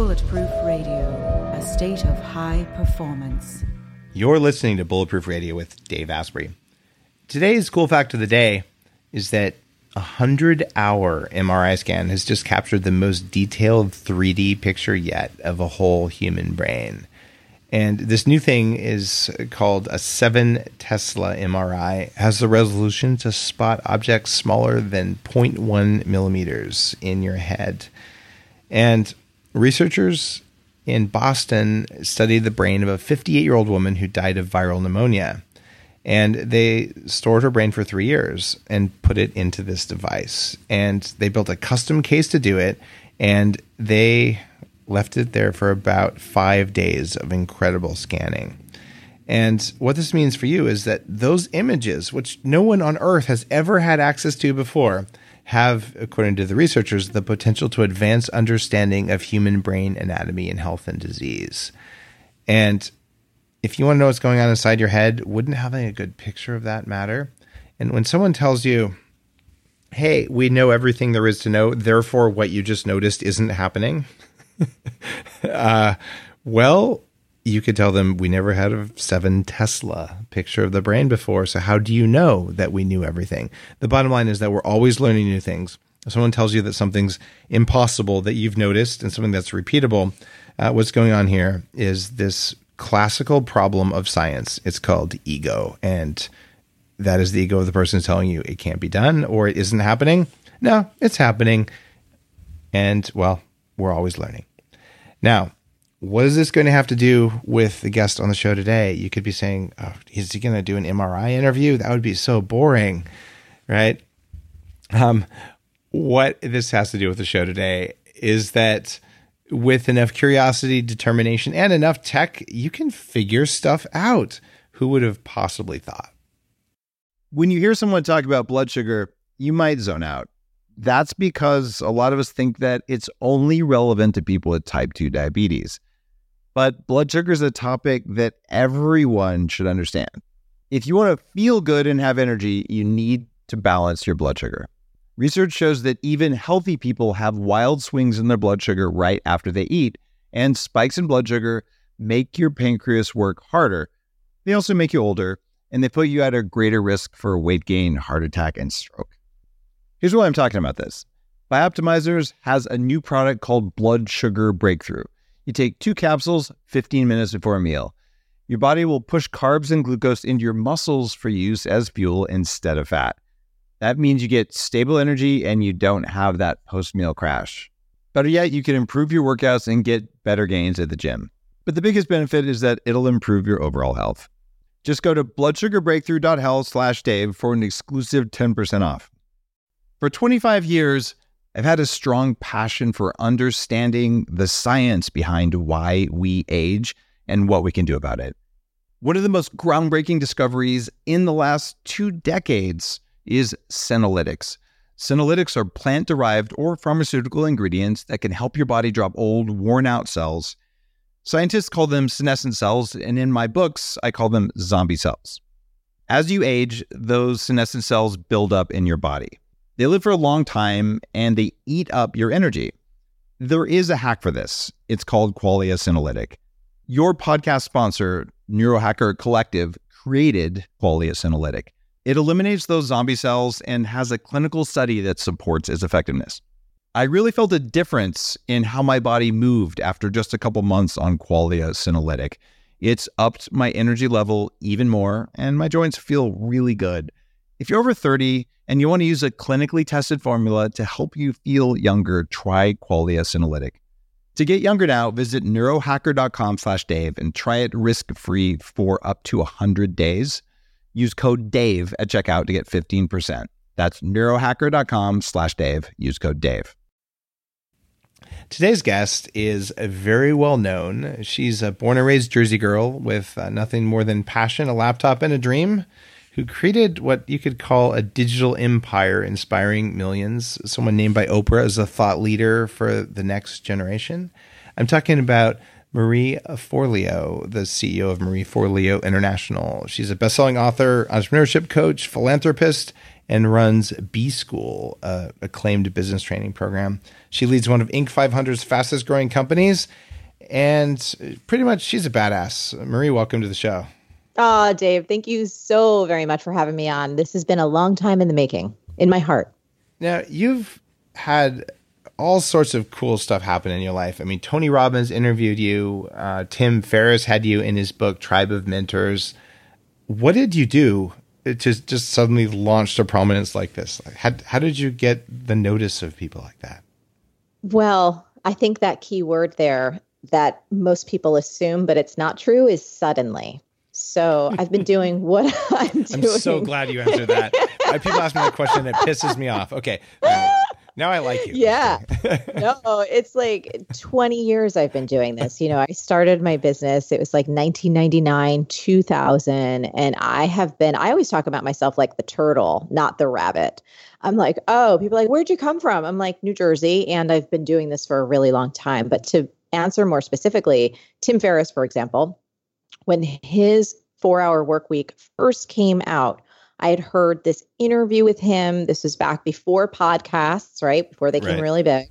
Bulletproof Radio, a state of high performance. You're listening to Bulletproof Radio with Dave Asprey. Today's cool fact of the day is that a 100 hour MRI scan has just captured the most detailed 3D picture yet of a whole human brain. And this new thing is called a 7 Tesla MRI, has the resolution to spot objects smaller than 0.1 millimeters in your head. And researchers in Boston studied the brain of a 58 year old woman who died of viral pneumonia. And they stored her brain for three years and put it into this device. And they built a custom case to do it. And they left it there for about five days of incredible scanning. And what this means for you is that those images, which no one on earth has ever had access to before, have, according to the researchers, the potential to advance understanding of human brain anatomy and health and disease. And if you want to know what's going on inside your head, wouldn't having a good picture of that matter? And when someone tells you, hey, we know everything there is to know, therefore what you just noticed isn't happening, uh, well, you could tell them we never had a 7 Tesla picture of the brain before. So, how do you know that we knew everything? The bottom line is that we're always learning new things. If someone tells you that something's impossible that you've noticed and something that's repeatable, uh, what's going on here is this classical problem of science. It's called ego. And that is the ego of the person telling you it can't be done or it isn't happening. No, it's happening. And well, we're always learning. Now, what is this going to have to do with the guest on the show today? You could be saying, oh, is he going to do an MRI interview? That would be so boring, right? Um, what this has to do with the show today is that with enough curiosity, determination, and enough tech, you can figure stuff out. Who would have possibly thought? When you hear someone talk about blood sugar, you might zone out. That's because a lot of us think that it's only relevant to people with type 2 diabetes. But blood sugar is a topic that everyone should understand. If you want to feel good and have energy, you need to balance your blood sugar. Research shows that even healthy people have wild swings in their blood sugar right after they eat, and spikes in blood sugar make your pancreas work harder. They also make you older, and they put you at a greater risk for weight gain, heart attack, and stroke. Here's why I'm talking about this. Bioptimizers has a new product called Blood Sugar Breakthrough. You take two capsules 15 minutes before a meal. Your body will push carbs and glucose into your muscles for use as fuel instead of fat. That means you get stable energy and you don't have that post meal crash. Better yet, you can improve your workouts and get better gains at the gym. But the biggest benefit is that it'll improve your overall health. Just go to bloodsugarbreakthrough.health slash Dave for an exclusive 10% off. For 25 years, I've had a strong passion for understanding the science behind why we age and what we can do about it. One of the most groundbreaking discoveries in the last two decades is senolytics. Senolytics are plant derived or pharmaceutical ingredients that can help your body drop old, worn out cells. Scientists call them senescent cells, and in my books, I call them zombie cells. As you age, those senescent cells build up in your body. They live for a long time and they eat up your energy. There is a hack for this. It's called Qualia Senolytic. Your podcast sponsor, Neurohacker Collective, created Qualia Senolytic. It eliminates those zombie cells and has a clinical study that supports its effectiveness. I really felt a difference in how my body moved after just a couple months on Qualia Senolytic. It's upped my energy level even more, and my joints feel really good. If you're over 30 and you want to use a clinically tested formula to help you feel younger, try Qualia Senolytic. To get younger now, visit neurohacker.com slash Dave and try it risk-free for up to 100 days. Use code DAVE at checkout to get 15%. That's neurohacker.com slash Dave. Use code DAVE. Today's guest is a very well known. She's a born and raised Jersey girl with uh, nothing more than passion, a laptop, and a dream who created what you could call a digital empire inspiring millions. Someone named by Oprah as a thought leader for the next generation. I'm talking about Marie Forleo, the CEO of Marie Forleo International. She's a best-selling author, entrepreneurship coach, philanthropist, and runs B School, a acclaimed business training program. She leads one of Inc. 500's fastest growing companies, and pretty much she's a badass. Marie, welcome to the show. Oh, Dave, thank you so very much for having me on. This has been a long time in the making, in my heart. Now, you've had all sorts of cool stuff happen in your life. I mean, Tony Robbins interviewed you, uh, Tim Ferriss had you in his book, Tribe of Mentors. What did you do to just suddenly launch to prominence like this? How, how did you get the notice of people like that? Well, I think that key word there that most people assume, but it's not true, is suddenly. So I've been doing what I'm doing. I'm so glad you answered that. People ask me that question, it pisses me off. Okay. Now I like you. Yeah. no, it's like 20 years I've been doing this. You know, I started my business, it was like 1999, 2000. And I have been, I always talk about myself like the turtle, not the rabbit. I'm like, oh, people like, where'd you come from? I'm like, New Jersey. And I've been doing this for a really long time. But to answer more specifically, Tim Ferriss, for example, when his four hour work week first came out, I had heard this interview with him. This was back before podcasts, right? Before they came right. really big.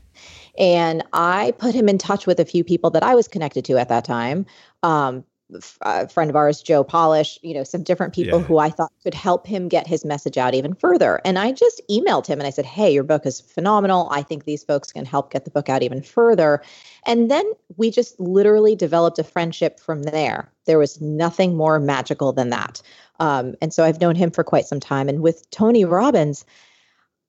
And I put him in touch with a few people that I was connected to at that time. Um, a friend of ours, Joe Polish, you know, some different people yeah. who I thought could help him get his message out even further. And I just emailed him and I said, Hey, your book is phenomenal. I think these folks can help get the book out even further. And then we just literally developed a friendship from there. There was nothing more magical than that. Um, and so I've known him for quite some time. And with Tony Robbins,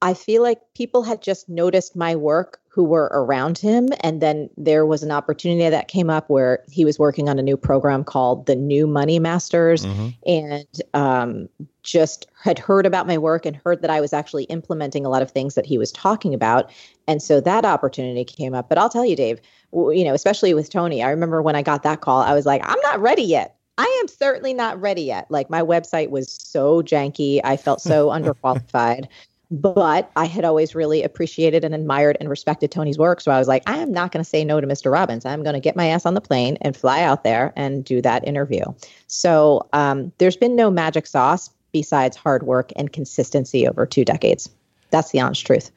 I feel like people had just noticed my work who were around him. And then there was an opportunity that came up where he was working on a new program called the New Money Masters mm-hmm. and um, just had heard about my work and heard that I was actually implementing a lot of things that he was talking about. And so that opportunity came up. But I'll tell you, Dave, you know, especially with Tony, I remember when I got that call, I was like, I'm not ready yet. I am certainly not ready yet. Like my website was so janky. I felt so underqualified. But I had always really appreciated and admired and respected Tony's work. So I was like, I am not going to say no to Mr. Robbins. I'm going to get my ass on the plane and fly out there and do that interview. So um, there's been no magic sauce besides hard work and consistency over two decades. That's the honest truth.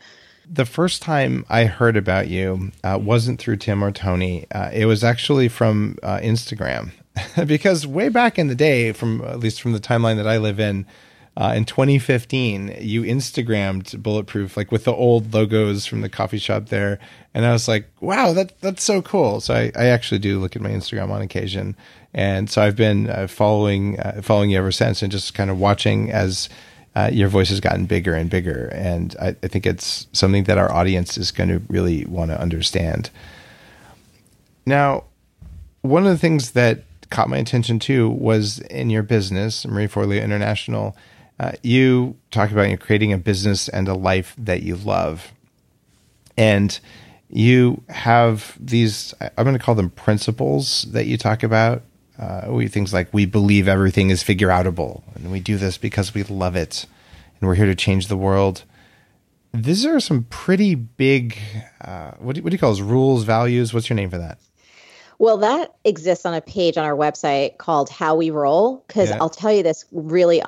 The first time I heard about you uh, wasn't through Tim or Tony. Uh, it was actually from uh, Instagram. because way back in the day, from at least from the timeline that I live in, uh, in 2015, you Instagrammed Bulletproof, like with the old logos from the coffee shop there, and I was like, "Wow, that that's so cool." So I, I actually do look at my Instagram on occasion, and so I've been uh, following uh, following you ever since, and just kind of watching as uh, your voice has gotten bigger and bigger, and I, I think it's something that our audience is going to really want to understand. Now, one of the things that caught my attention too was in your business, Marie Forleo International. Uh, you talk about you know, creating a business and a life that you love, and you have these. I'm going to call them principles that you talk about. Uh, we things like we believe everything is figure outable, and we do this because we love it, and we're here to change the world. These are some pretty big. Uh, what, do, what do you call those rules, values? What's your name for that? Well, that exists on a page on our website called How We Roll. Because yeah. I'll tell you this really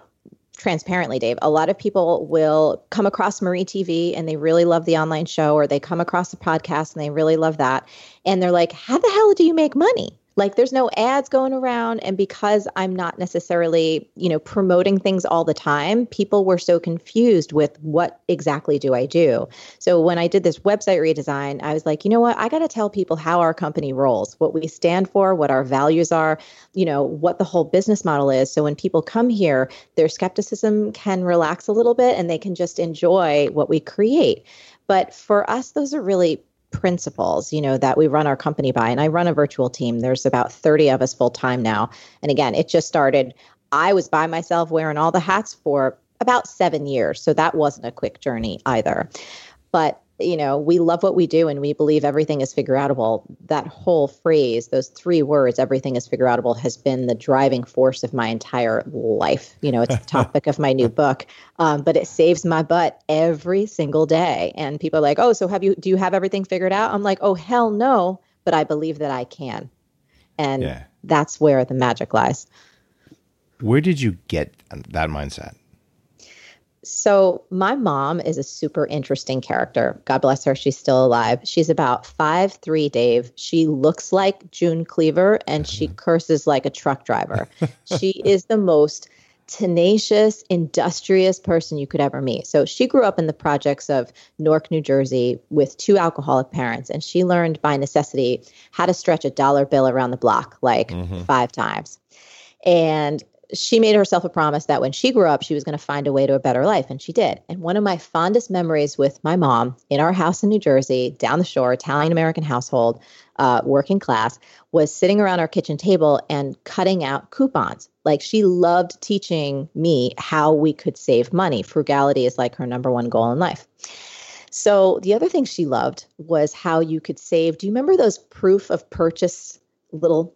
transparently, Dave. A lot of people will come across Marie TV and they really love the online show, or they come across the podcast and they really love that. And they're like, How the hell do you make money? Like there's no ads going around and because i'm not necessarily you know promoting things all the time people were so confused with what exactly do i do. So when i did this website redesign i was like you know what? I got to tell people how our company rolls what we stand for what our values are you know what the whole business model is. So when people come here their skepticism can relax a little bit and they can just enjoy what we create. But for us those are really principles, you know, that we run our company by. And I run a virtual team. There's about 30 of us full time now. And again, it just started. I was by myself wearing all the hats for about seven years. So that wasn't a quick journey either. But you know, we love what we do and we believe everything is figure outable. That whole phrase, those three words, everything is figure outable, has been the driving force of my entire life. You know, it's the topic of my new book, um, but it saves my butt every single day. And people are like, oh, so have you, do you have everything figured out? I'm like, oh, hell no, but I believe that I can. And yeah. that's where the magic lies. Where did you get that mindset? So, my mom is a super interesting character. God bless her. She's still alive. She's about five three, Dave. She looks like June Cleaver and she curses like a truck driver. she is the most tenacious, industrious person you could ever meet. So, she grew up in the projects of Newark, New Jersey with two alcoholic parents, and she learned by necessity how to stretch a dollar bill around the block like mm-hmm. five times. And she made herself a promise that when she grew up, she was going to find a way to a better life. And she did. And one of my fondest memories with my mom in our house in New Jersey, down the shore, Italian American household, uh, working class, was sitting around our kitchen table and cutting out coupons. Like she loved teaching me how we could save money. Frugality is like her number one goal in life. So the other thing she loved was how you could save. Do you remember those proof of purchase little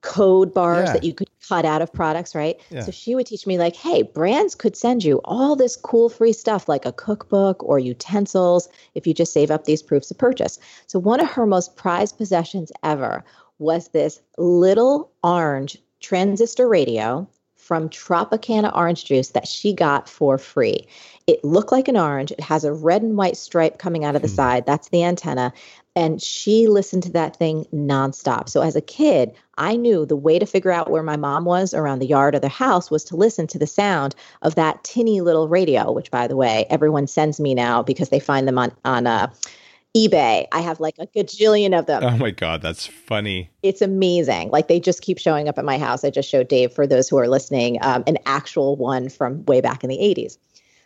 code bars yeah. that you could cut out of products, right? Yeah. So she would teach me, like, hey, brands could send you all this cool free stuff like a cookbook or utensils if you just save up these proofs of purchase. So one of her most prized possessions ever was this little orange transistor radio from Tropicana orange juice that she got for free. It looked like an orange. It has a red and white stripe coming out of the hmm. side. That's the antenna and she listened to that thing nonstop. So as a kid, I knew the way to figure out where my mom was around the yard or the house was to listen to the sound of that tinny little radio, which by the way, everyone sends me now because they find them on on uh, eBay. I have like a gajillion of them. Oh my god, that's funny. It's amazing. Like they just keep showing up at my house. I just showed Dave for those who are listening um, an actual one from way back in the 80s.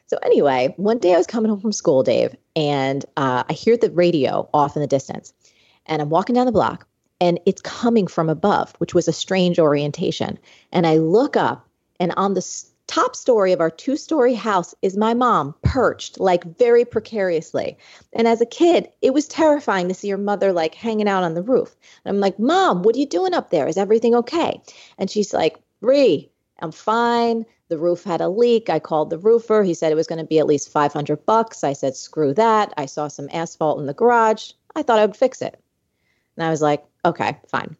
So anyway, one day I was coming home from school, Dave, and uh, I hear the radio off in the distance, and I'm walking down the block, and it's coming from above, which was a strange orientation. And I look up, and on the top story of our two story house is my mom perched like very precariously. And as a kid, it was terrifying to see your mother like hanging out on the roof. And I'm like, Mom, what are you doing up there? Is everything okay? And she's like, Bree, I'm fine. The roof had a leak. I called the roofer. He said it was going to be at least 500 bucks. I said, screw that. I saw some asphalt in the garage. I thought I would fix it. And I was like, okay, fine.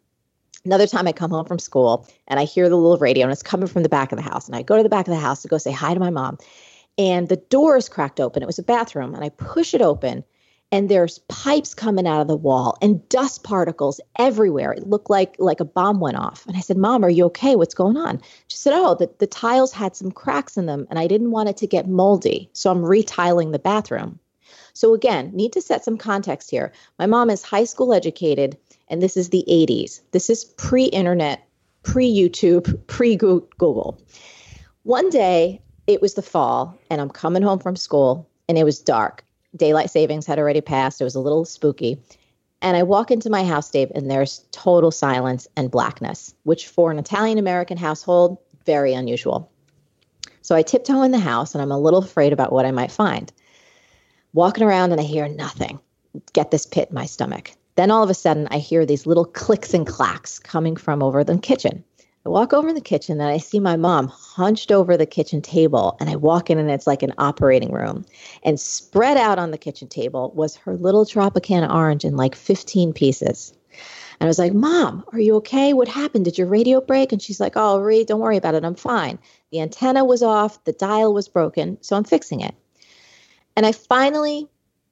Another time I come home from school and I hear the little radio and it's coming from the back of the house. And I go to the back of the house to go say hi to my mom. And the door is cracked open. It was a bathroom. And I push it open and there's pipes coming out of the wall and dust particles everywhere. It looked like like a bomb went off. And I said, "Mom, are you okay? What's going on?" She said, "Oh, the, the tiles had some cracks in them and I didn't want it to get moldy, so I'm retiling the bathroom." So again, need to set some context here. My mom is high school educated and this is the 80s. This is pre-internet, pre-YouTube, pre-Google. One day, it was the fall and I'm coming home from school and it was dark daylight savings had already passed. It was a little spooky. And I walk into my house, Dave, and there's total silence and blackness, which for an Italian American household, very unusual. So I tiptoe in the house and I'm a little afraid about what I might find. Walking around and I hear nothing. Get this pit in my stomach. Then all of a sudden, I hear these little clicks and clacks coming from over the kitchen. I walk over in the kitchen and I see my mom hunched over the kitchen table. And I walk in and it's like an operating room. And spread out on the kitchen table was her little Tropicana orange in like 15 pieces. And I was like, Mom, are you okay? What happened? Did your radio break? And she's like, Oh, Reed, don't worry about it. I'm fine. The antenna was off, the dial was broken, so I'm fixing it. And I finally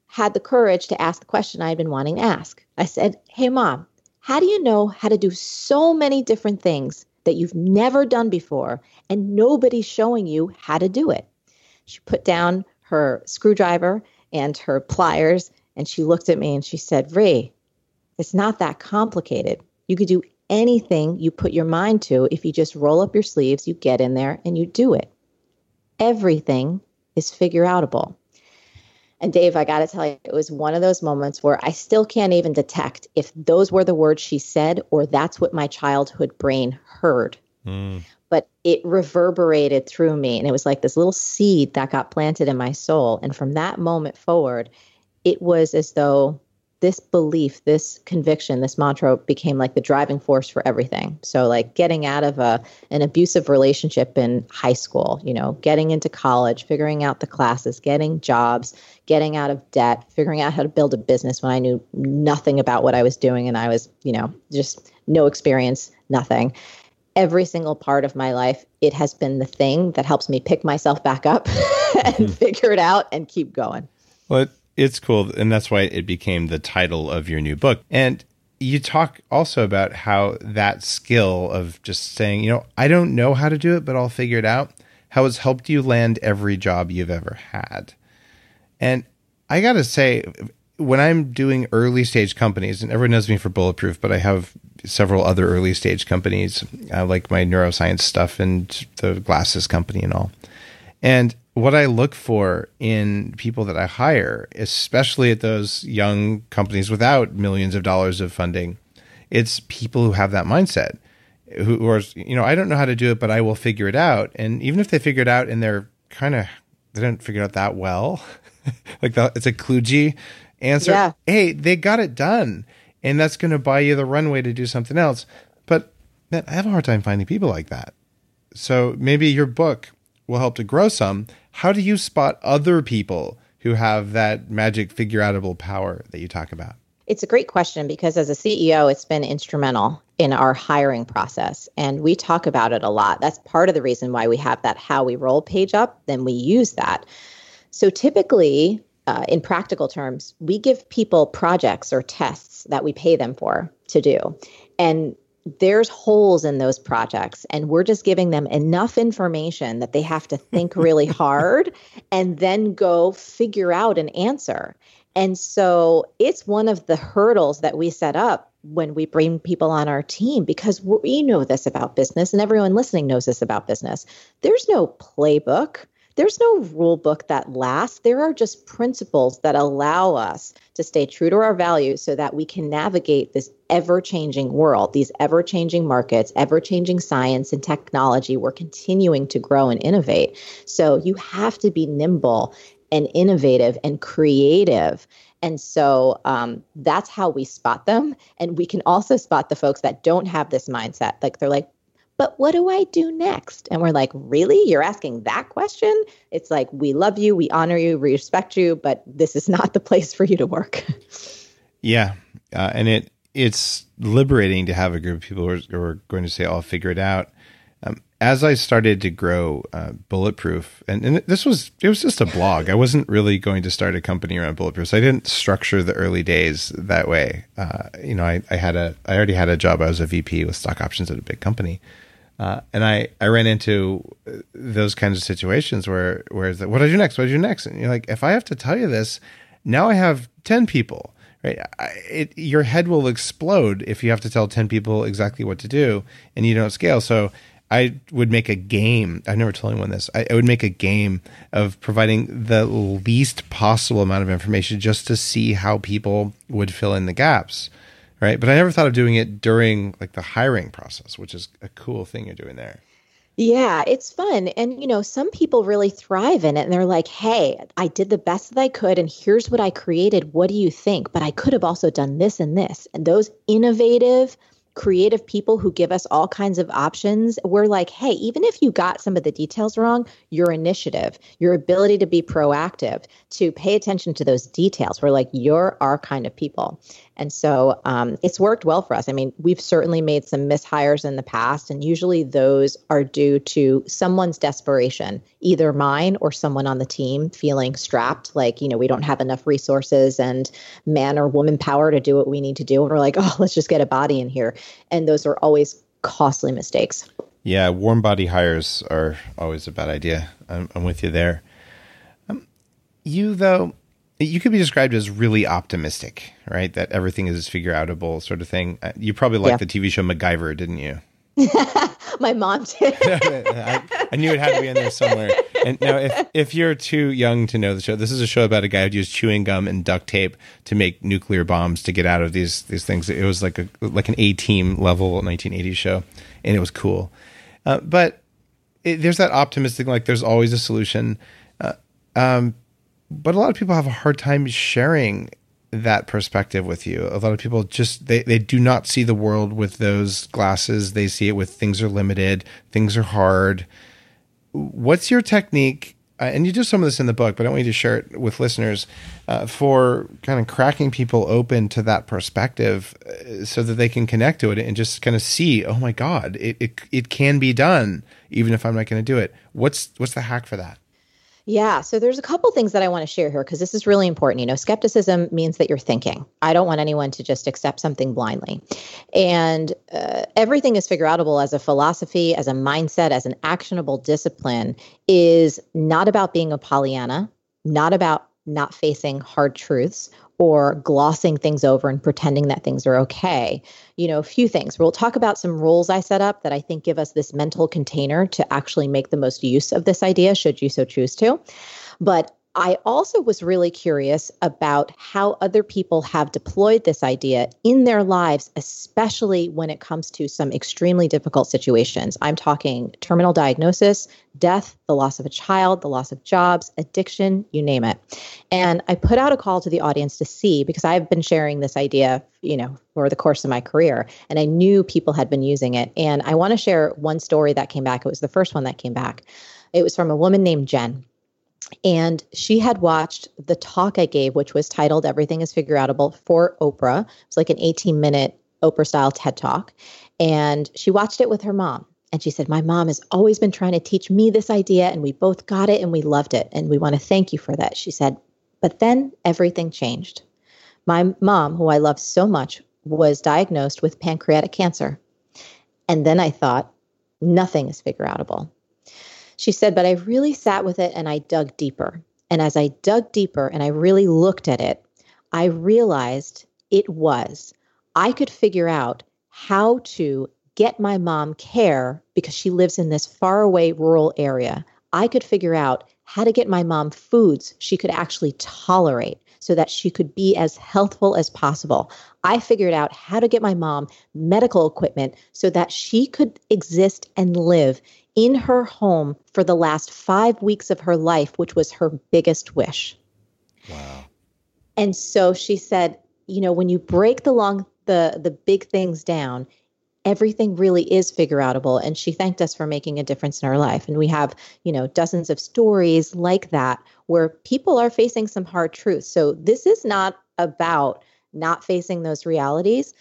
had the courage to ask the question I had been wanting to ask. I said, Hey, Mom, how do you know how to do so many different things that you've never done before and nobody's showing you how to do it. She put down her screwdriver and her pliers and she looked at me and she said, Ray, it's not that complicated. You could do anything you put your mind to if you just roll up your sleeves, you get in there and you do it. Everything is figure outable. And Dave, I got to tell you, it was one of those moments where I still can't even detect if those were the words she said or that's what my childhood brain heard. Mm. But it reverberated through me. And it was like this little seed that got planted in my soul. And from that moment forward, it was as though this belief, this conviction, this mantra became like the driving force for everything. So like getting out of a an abusive relationship in high school, you know, getting into college, figuring out the classes, getting jobs, getting out of debt, figuring out how to build a business when I knew nothing about what I was doing and I was, you know, just no experience, nothing. Every single part of my life, it has been the thing that helps me pick myself back up and hmm. figure it out and keep going. Well, it, it's cool. And that's why it became the title of your new book. And you talk also about how that skill of just saying, you know, I don't know how to do it, but I'll figure it out, how it's helped you land every job you've ever had. And I got to say, when I'm doing early stage companies, and everyone knows me for Bulletproof, but I have several other early stage companies, uh, like my neuroscience stuff and the glasses company and all. And what I look for in people that I hire, especially at those young companies without millions of dollars of funding, it's people who have that mindset. Who, are, you know, I don't know how to do it, but I will figure it out. And even if they figure it out and they're kind of, they don't figure it out that well, like the, it's a kludgy answer. Yeah. Hey, they got it done. And that's going to buy you the runway to do something else. But man, I have a hard time finding people like that. So maybe your book will help to grow some how do you spot other people who have that magic figure outable power that you talk about? It's a great question because as a CEO, it's been instrumental in our hiring process. And we talk about it a lot. That's part of the reason why we have that how we roll page up, then we use that. So typically, uh, in practical terms, we give people projects or tests that we pay them for to do. And there's holes in those projects and we're just giving them enough information that they have to think really hard and then go figure out an answer. And so it's one of the hurdles that we set up when we bring people on our team because we know this about business and everyone listening knows this about business. There's no playbook there's no rule book that lasts. There are just principles that allow us to stay true to our values so that we can navigate this ever changing world, these ever changing markets, ever changing science and technology. We're continuing to grow and innovate. So you have to be nimble and innovative and creative. And so um, that's how we spot them. And we can also spot the folks that don't have this mindset. Like they're like, but what do I do next? And we're like, really? You're asking that question? It's like, we love you, we honor you, we respect you, but this is not the place for you to work. yeah. Uh, and it, it's liberating to have a group of people who are, who are going to say, I'll figure it out. Um, as I started to grow uh, Bulletproof, and, and this was, it was just a blog. I wasn't really going to start a company around Bulletproof. So I didn't structure the early days that way. Uh, you know, I, I had a, I already had a job. I was a VP with stock options at a big company. Uh, and I, I ran into those kinds of situations where where the, what do I do next? What do I do next? And you're like, if I have to tell you this, now I have ten people. Right? It, your head will explode if you have to tell ten people exactly what to do, and you don't scale. So I would make a game. I've never told anyone this. I, I would make a game of providing the least possible amount of information just to see how people would fill in the gaps right? But I never thought of doing it during like the hiring process, which is a cool thing you're doing there. Yeah, it's fun. And, you know, some people really thrive in it and they're like, hey, I did the best that I could and here's what I created. What do you think? But I could have also done this and this. And those innovative, creative people who give us all kinds of options, we're like, hey, even if you got some of the details wrong, your initiative, your ability to be proactive, to pay attention to those details, we're like, you're our kind of people. And so um, it's worked well for us. I mean, we've certainly made some mishires in the past, and usually those are due to someone's desperation, either mine or someone on the team feeling strapped, like, you know, we don't have enough resources and man or woman power to do what we need to do. And we're like, oh, let's just get a body in here. And those are always costly mistakes. Yeah, warm body hires are always a bad idea. I'm, I'm with you there. Um, you, though, you could be described as really optimistic, right? That everything is figure outable sort of thing. Uh, you probably liked yeah. the TV show MacGyver, didn't you? My mom did. I, I, knew it had to be in there somewhere. And now, if if you're too young to know the show, this is a show about a guy who used chewing gum and duct tape to make nuclear bombs to get out of these these things. It was like a like an A team level 1980s show, and it was cool. Uh, but it, there's that optimistic, like there's always a solution. Uh, um, but a lot of people have a hard time sharing that perspective with you. A lot of people just they, they do not see the world with those glasses. They see it with things are limited, things are hard. What's your technique? Uh, and you do some of this in the book, but I want you to share it with listeners uh, for kind of cracking people open to that perspective, uh, so that they can connect to it and just kind of see, oh my God, it it, it can be done, even if I'm not going to do it. What's what's the hack for that? Yeah, so there's a couple things that I want to share here because this is really important. You know, skepticism means that you're thinking. I don't want anyone to just accept something blindly. And uh, everything is figure outable as a philosophy, as a mindset, as an actionable discipline is not about being a Pollyanna, not about not facing hard truths or glossing things over and pretending that things are okay. You know, a few things. We'll talk about some rules I set up that I think give us this mental container to actually make the most use of this idea, should you so choose to. But I also was really curious about how other people have deployed this idea in their lives, especially when it comes to some extremely difficult situations. I'm talking terminal diagnosis, death, the loss of a child, the loss of jobs, addiction, you name it. And I put out a call to the audience to see because I've been sharing this idea, you know, for the course of my career and I knew people had been using it. And I want to share one story that came back. It was the first one that came back. It was from a woman named Jen and she had watched the talk I gave, which was titled Everything is Figure Outable for Oprah. It's like an 18 minute Oprah style TED talk. And she watched it with her mom. And she said, My mom has always been trying to teach me this idea, and we both got it and we loved it. And we want to thank you for that. She said, But then everything changed. My mom, who I love so much, was diagnosed with pancreatic cancer. And then I thought, nothing is figure outable. She said, but I really sat with it and I dug deeper. And as I dug deeper and I really looked at it, I realized it was. I could figure out how to get my mom care because she lives in this faraway rural area. I could figure out how to get my mom foods she could actually tolerate so that she could be as healthful as possible. I figured out how to get my mom medical equipment so that she could exist and live in her home for the last five weeks of her life, which was her biggest wish. Wow. And so she said, you know, when you break the long the the big things down, everything really is figure outable. And she thanked us for making a difference in our life. And we have, you know, dozens of stories like that where people are facing some hard truths. So this is not about not facing those realities,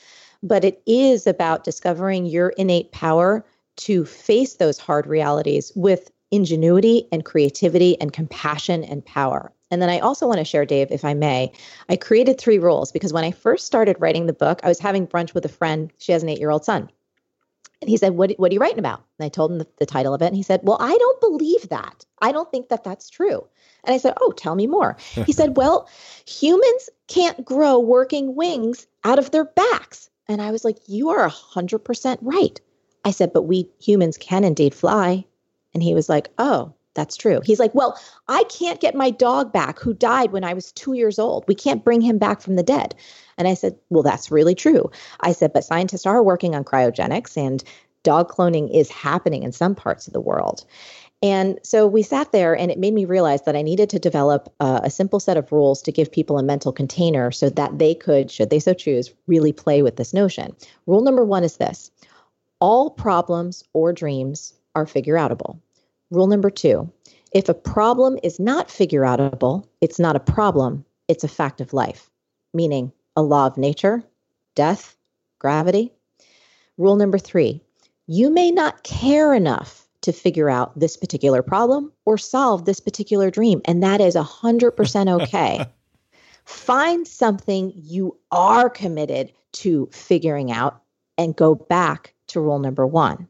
but it is about discovering your innate power to face those hard realities with ingenuity and creativity and compassion and power. And then I also want to share, Dave, if I may, I created three rules because when I first started writing the book, I was having brunch with a friend. She has an eight year old son. And he said, what, what are you writing about? And I told him the, the title of it. And he said, Well, I don't believe that. I don't think that that's true. And I said, Oh, tell me more. he said, Well, humans can't grow working wings out of their backs. And I was like, You are 100% right. I said, but we humans can indeed fly. And he was like, oh, that's true. He's like, well, I can't get my dog back who died when I was two years old. We can't bring him back from the dead. And I said, well, that's really true. I said, but scientists are working on cryogenics and dog cloning is happening in some parts of the world. And so we sat there, and it made me realize that I needed to develop uh, a simple set of rules to give people a mental container so that they could, should they so choose, really play with this notion. Rule number one is this all problems or dreams are figure outable. Rule number two if a problem is not figure outable, it's not a problem, it's a fact of life, meaning a law of nature, death, gravity. Rule number three you may not care enough to figure out this particular problem or solve this particular dream, and that is 100% okay. Find something you are committed to figuring out and go back to rule number one.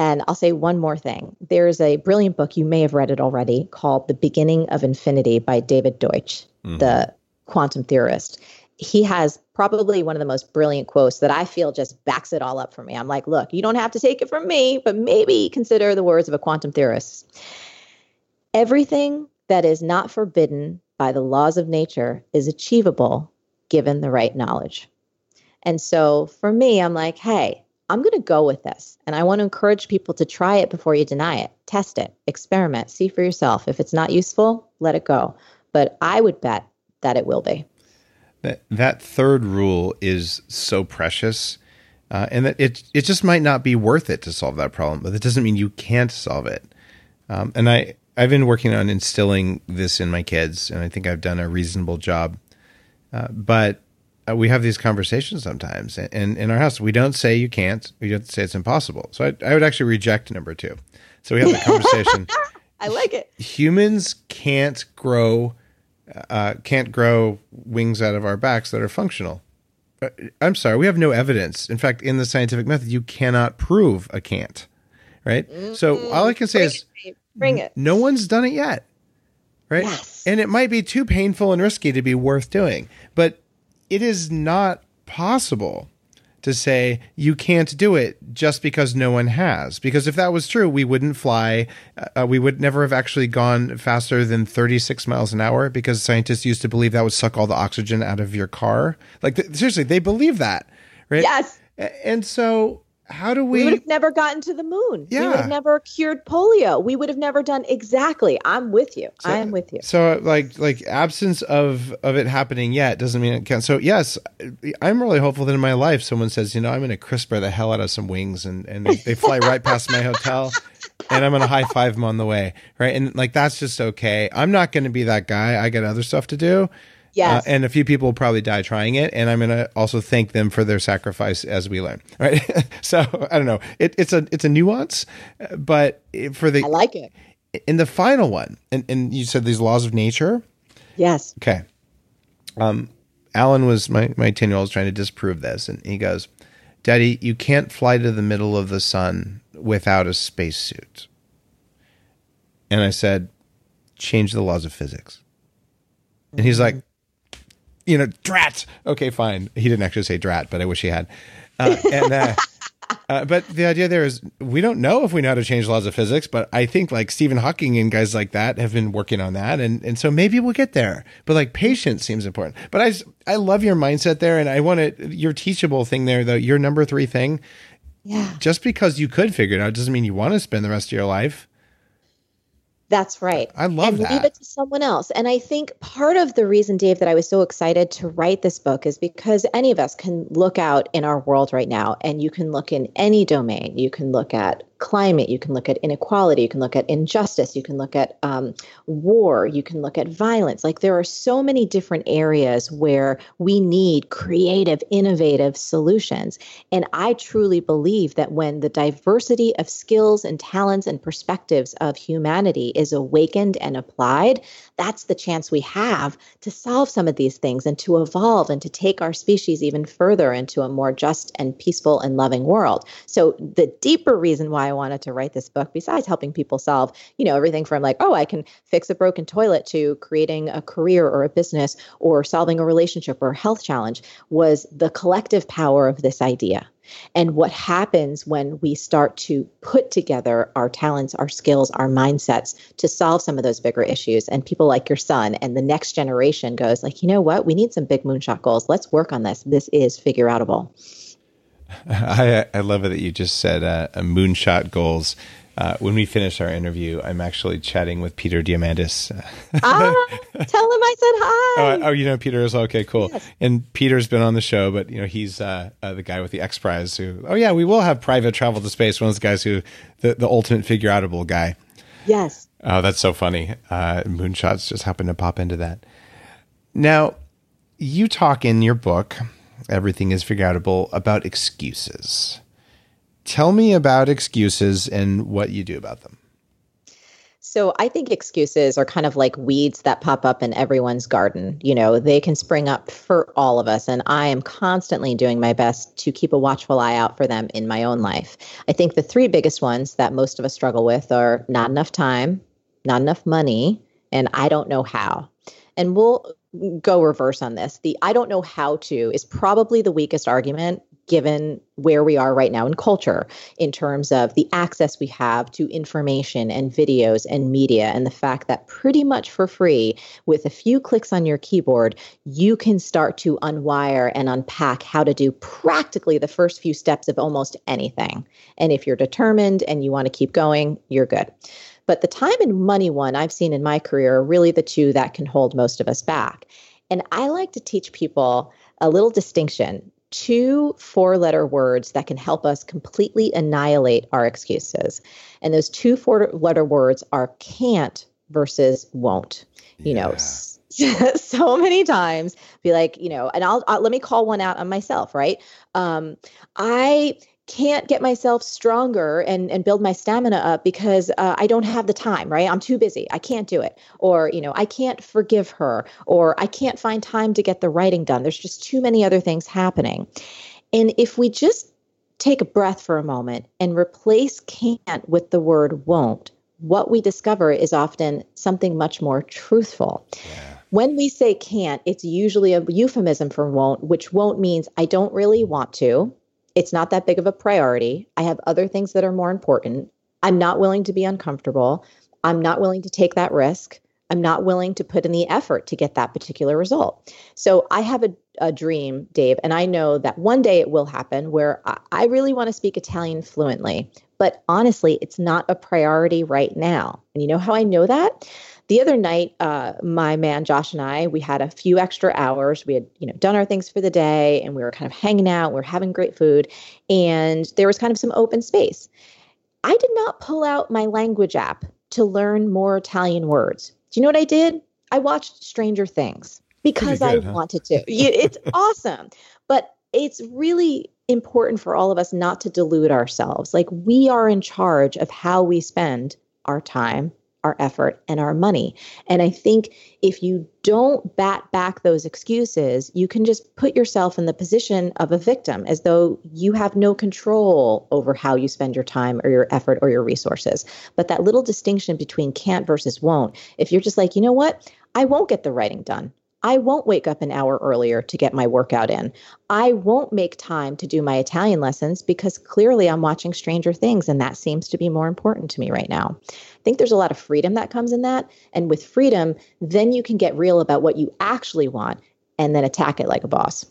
And I'll say one more thing. There's a brilliant book, you may have read it already, called The Beginning of Infinity by David Deutsch, mm-hmm. the quantum theorist. He has probably one of the most brilliant quotes that I feel just backs it all up for me. I'm like, look, you don't have to take it from me, but maybe consider the words of a quantum theorist. Everything that is not forbidden by the laws of nature is achievable given the right knowledge. And so for me, I'm like, hey, I'm going to go with this. And I want to encourage people to try it before you deny it. Test it, experiment, see for yourself. If it's not useful, let it go. But I would bet that it will be. That, that third rule is so precious. Uh, and that it it just might not be worth it to solve that problem, but that doesn't mean you can't solve it. Um, and I I've been working on instilling this in my kids, and I think I've done a reasonable job. Uh, but uh, we have these conversations sometimes, and in our house, we don't say you can't. We don't say it's impossible. So I, I would actually reject number two. So we have the conversation, I like it. Humans can't grow uh, can't grow wings out of our backs that are functional. Uh, I'm sorry, we have no evidence. In fact, in the scientific method, you cannot prove a can't. Right. So all I can say Bring is it, bring it. no one's done it yet. Right. Yes. And it might be too painful and risky to be worth doing, but it is not possible to say you can't do it just because no one has. Because if that was true, we wouldn't fly. Uh, we would never have actually gone faster than 36 miles an hour because scientists used to believe that would suck all the oxygen out of your car. Like, th- seriously, they believe that. Right. Yes. And so, how do We, we? would have never gotten to the moon. Yeah. We would have never cured polio. We would have never done exactly. I'm with you. I am with you. So like like absence of of it happening yet doesn't mean it can't. So yes, I'm really hopeful that in my life someone says, you know, I'm going to CRISPR the hell out of some wings and and they, they fly right past my hotel. And I'm gonna high five them on the way, right? And like that's just okay. I'm not gonna be that guy. I got other stuff to do. Yes. Uh, and a few people will probably die trying it, and I'm gonna also thank them for their sacrifice as we learn, right? so I don't know. It, it's a it's a nuance, uh, but for the I like it. in the final one, and, and you said these laws of nature. Yes. Okay. Um, Alan was my my ten year old trying to disprove this, and he goes, "Daddy, you can't fly to the middle of the sun without a spacesuit." And I said, "Change the laws of physics." And he's like, "You know, drat." Okay, fine. He didn't actually say drat, but I wish he had. Uh, and uh, uh, but the idea there is we don't know if we know how to change laws of physics, but I think like Stephen Hawking and guys like that have been working on that, and and so maybe we'll get there. But like patience seems important. But I I love your mindset there, and I want to your teachable thing there though. Your number three thing, Yeah. just because you could figure it out doesn't mean you want to spend the rest of your life. That's right. I love and leave it to someone else. And I think part of the reason, Dave, that I was so excited to write this book is because any of us can look out in our world right now and you can look in any domain. You can look at climate, you can look at inequality, you can look at injustice, you can look at um, war, you can look at violence. Like there are so many different areas where we need creative, innovative solutions. And I truly believe that when the diversity of skills and talents and perspectives of humanity is awakened and applied, that's the chance we have to solve some of these things and to evolve and to take our species even further into a more just and peaceful and loving world. So the deeper reason why I wanted to write this book, besides helping people solve, you know, everything from like, oh, I can fix a broken toilet to creating a career or a business or solving a relationship or a health challenge, was the collective power of this idea. And what happens when we start to put together our talents, our skills, our mindsets to solve some of those bigger issues. And people like your son and the next generation goes like, you know what? We need some big moonshot goals. Let's work on this. This is figure outable. I I love it that you just said uh, a moonshot goals. Uh, when we finish our interview, I'm actually chatting with Peter Diamandis. ah, tell him I said hi. Oh, oh, you know Peter is okay, cool. Yes. And Peter's been on the show, but you know he's uh, uh, the guy with the X Prize. Who? Oh yeah, we will have private travel to space. One of those guys who the the ultimate figure outable guy. yes. Oh, that's so funny. Uh, moonshots just happen to pop into that. Now, you talk in your book, Everything is Figure Outable, about excuses. Tell me about excuses and what you do about them. So I think excuses are kind of like weeds that pop up in everyone's garden. You know, they can spring up for all of us. And I am constantly doing my best to keep a watchful eye out for them in my own life. I think the three biggest ones that most of us struggle with are not enough time, not enough money, and I don't know how. And we'll go reverse on this. The I don't know how to is probably the weakest argument given where we are right now in culture in terms of the access we have to information and videos and media and the fact that pretty much for free with a few clicks on your keyboard you can start to unwire and unpack how to do practically the first few steps of almost anything and if you're determined and you want to keep going you're good but the time and money one I've seen in my career are really the two that can hold most of us back. And I like to teach people a little distinction two four letter words that can help us completely annihilate our excuses. And those two four letter words are can't versus won't. You know, so many times be like, you know, and I'll, I'll let me call one out on myself, right? Um, I can't get myself stronger and, and build my stamina up because uh, I don't have the time, right? I'm too busy. I can't do it. Or, you know, I can't forgive her, or I can't find time to get the writing done. There's just too many other things happening. And if we just take a breath for a moment and replace can't with the word won't, what we discover is often something much more truthful. Yeah. When we say can't, it's usually a euphemism for won't, which won't means I don't really want to. It's not that big of a priority. I have other things that are more important. I'm not willing to be uncomfortable. I'm not willing to take that risk. I'm not willing to put in the effort to get that particular result. So I have a, a dream, Dave, and I know that one day it will happen where I, really want to speak Italian fluently. But honestly, it's not a priority right now. And you know how I know that? the other night uh, my man josh and i we had a few extra hours we had you know done our things for the day and we were kind of hanging out we were having great food and there was kind of some open space i did not pull out my language app to learn more italian words do you know what i did i watched stranger things because good, i huh? wanted to it's awesome but it's really important for all of us not to delude ourselves like we are in charge of how we spend our time our effort and our money. And I think if you don't bat back those excuses, you can just put yourself in the position of a victim as though you have no control over how you spend your time or your effort or your resources. But that little distinction between can't versus won't, if you're just like, you know what, I won't get the writing done. I won't wake up an hour earlier to get my workout in. I won't make time to do my Italian lessons because clearly I'm watching Stranger Things and that seems to be more important to me right now. I think there's a lot of freedom that comes in that. And with freedom, then you can get real about what you actually want and then attack it like a boss.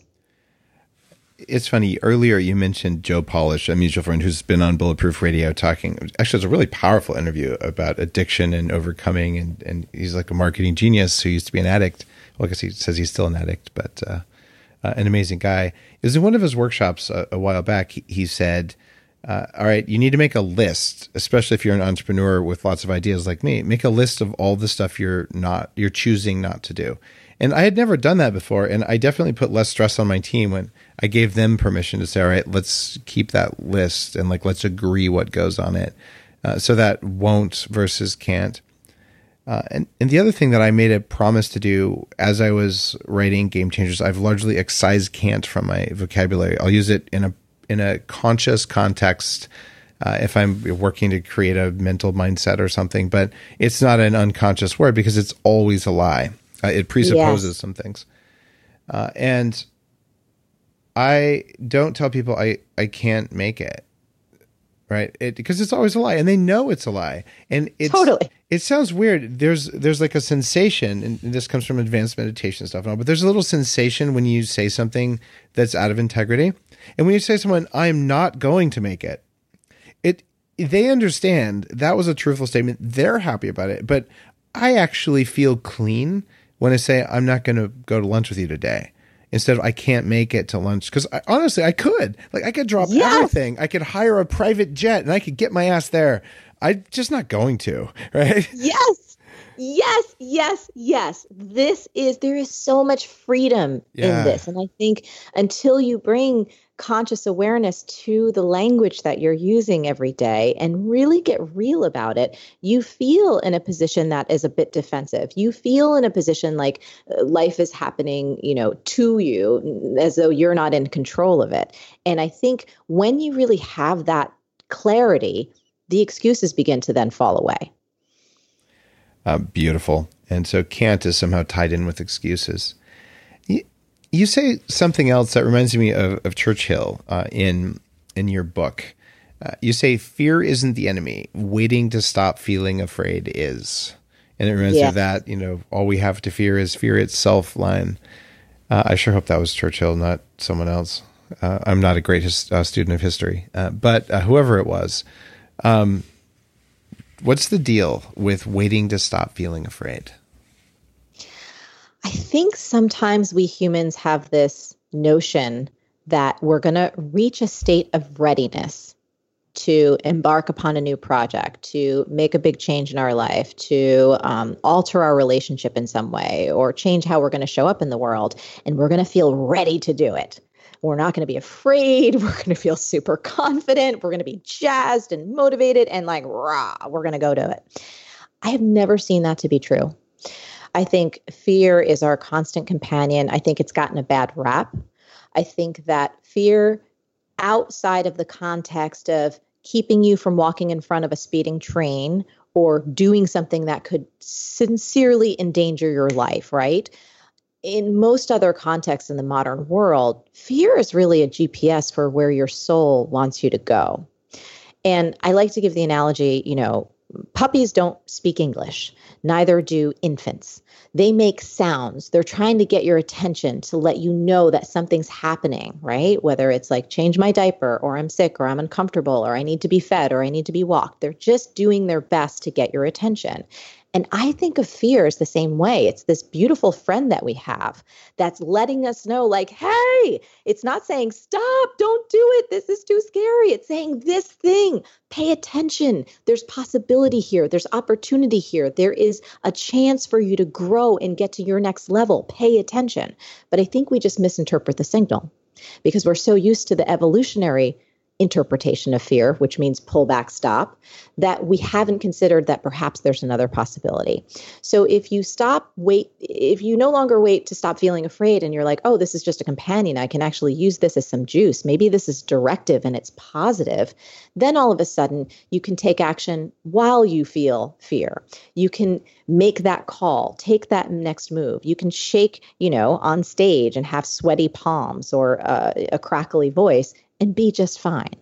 It's funny. Earlier, you mentioned Joe Polish, a mutual friend who's been on Bulletproof Radio talking. Actually, it's a really powerful interview about addiction and overcoming. And, and he's like a marketing genius who used to be an addict well, I guess he says he's still an addict, but uh, uh, an amazing guy. It was in one of his workshops a, a while back. He, he said, uh, "All right, you need to make a list, especially if you're an entrepreneur with lots of ideas like me. Make a list of all the stuff you're not, you're choosing not to do." And I had never done that before, and I definitely put less stress on my team when I gave them permission to say, "All right, let's keep that list and like let's agree what goes on it." Uh, so that won't versus can't. Uh, and, and the other thing that I made a promise to do as I was writing Game Changers, I've largely excised can't from my vocabulary. I'll use it in a in a conscious context uh, if I'm working to create a mental mindset or something, but it's not an unconscious word because it's always a lie. Uh, it presupposes yes. some things, uh, and I don't tell people I I can't make it right? It, because it's always a lie, and they know it's a lie. And it's totally. It sounds weird. There's there's like a sensation, and this comes from advanced meditation stuff and all. But there's a little sensation when you say something that's out of integrity, and when you say to someone, "I'm not going to make it," it they understand that was a truthful statement. They're happy about it, but I actually feel clean when I say I'm not going to go to lunch with you today instead of I can't make it to lunch. Because honestly I could. Like I could drop yes. everything. I could hire a private jet and I could get my ass there. I'm just not going to right? Yes. Yes yes yes. This is there is so much freedom yeah. in this. And I think until you bring conscious awareness to the language that you're using every day and really get real about it, you feel in a position that is a bit defensive. You feel in a position like uh, life is happening, you know, to you as though you're not in control of it. And I think when you really have that clarity, the excuses begin to then fall away. Uh, beautiful. And so can't is somehow tied in with excuses. You say something else that reminds me of, of Churchill uh, in in your book. Uh, you say fear isn't the enemy. Waiting to stop feeling afraid is. And it reminds me of that. You know, all we have to fear is fear itself. Line. Uh, I sure hope that was Churchill, not someone else. Uh, I'm not a great his, uh, student of history, uh, but whoever it was. Um, what's the deal with waiting to stop feeling afraid? I think sometimes we humans have this notion that we're going to reach a state of readiness to embark upon a new project, to make a big change in our life, to um, alter our relationship in some way, or change how we're going to show up in the world. And we're going to feel ready to do it. we're not going to be afraid. We're going to feel super confident. We're going to be jazzed and motivated and like, rah, we're going to go to it. I have never seen that to be true. I think fear is our constant companion. I think it's gotten a bad rap. I think that fear outside of the context of keeping you from walking in front of a speeding train or doing something that could sincerely endanger your life, right? In most other contexts in the modern world, fear is really a GPS for where your soul wants you to go. And I like to give the analogy, you know, puppies don't speak English, neither do infants. They make sounds. They're trying to get your attention to let you know that something's happening, right? Whether it's like change my diaper, or I'm sick, or I'm uncomfortable, or I need to be fed, or I need to be walked. They're just doing their best to get your attention. And I think of fear as the same way. It's this beautiful friend that we have that's letting us know, like, hey, it's not saying, stop, don't do it. This is too scary. It's saying this thing, pay attention. There's possibility here, there's opportunity here. There is a chance for you to grow and get to your next level. Pay attention. But I think we just misinterpret the signal because we're so used to the evolutionary interpretation of fear, which means pull back, stop, that we haven't considered that perhaps there's another possibility. So if you stop, wait, if you no longer wait to stop feeling afraid and you're like, oh, this is just a companion, I can actually use this as some juice, maybe this is directive and it's positive, then all of a sudden you can take action while you feel fear. You can make that call, take that next move. You can shake, you know, on stage and have sweaty palms or uh, a crackly voice and be just fine.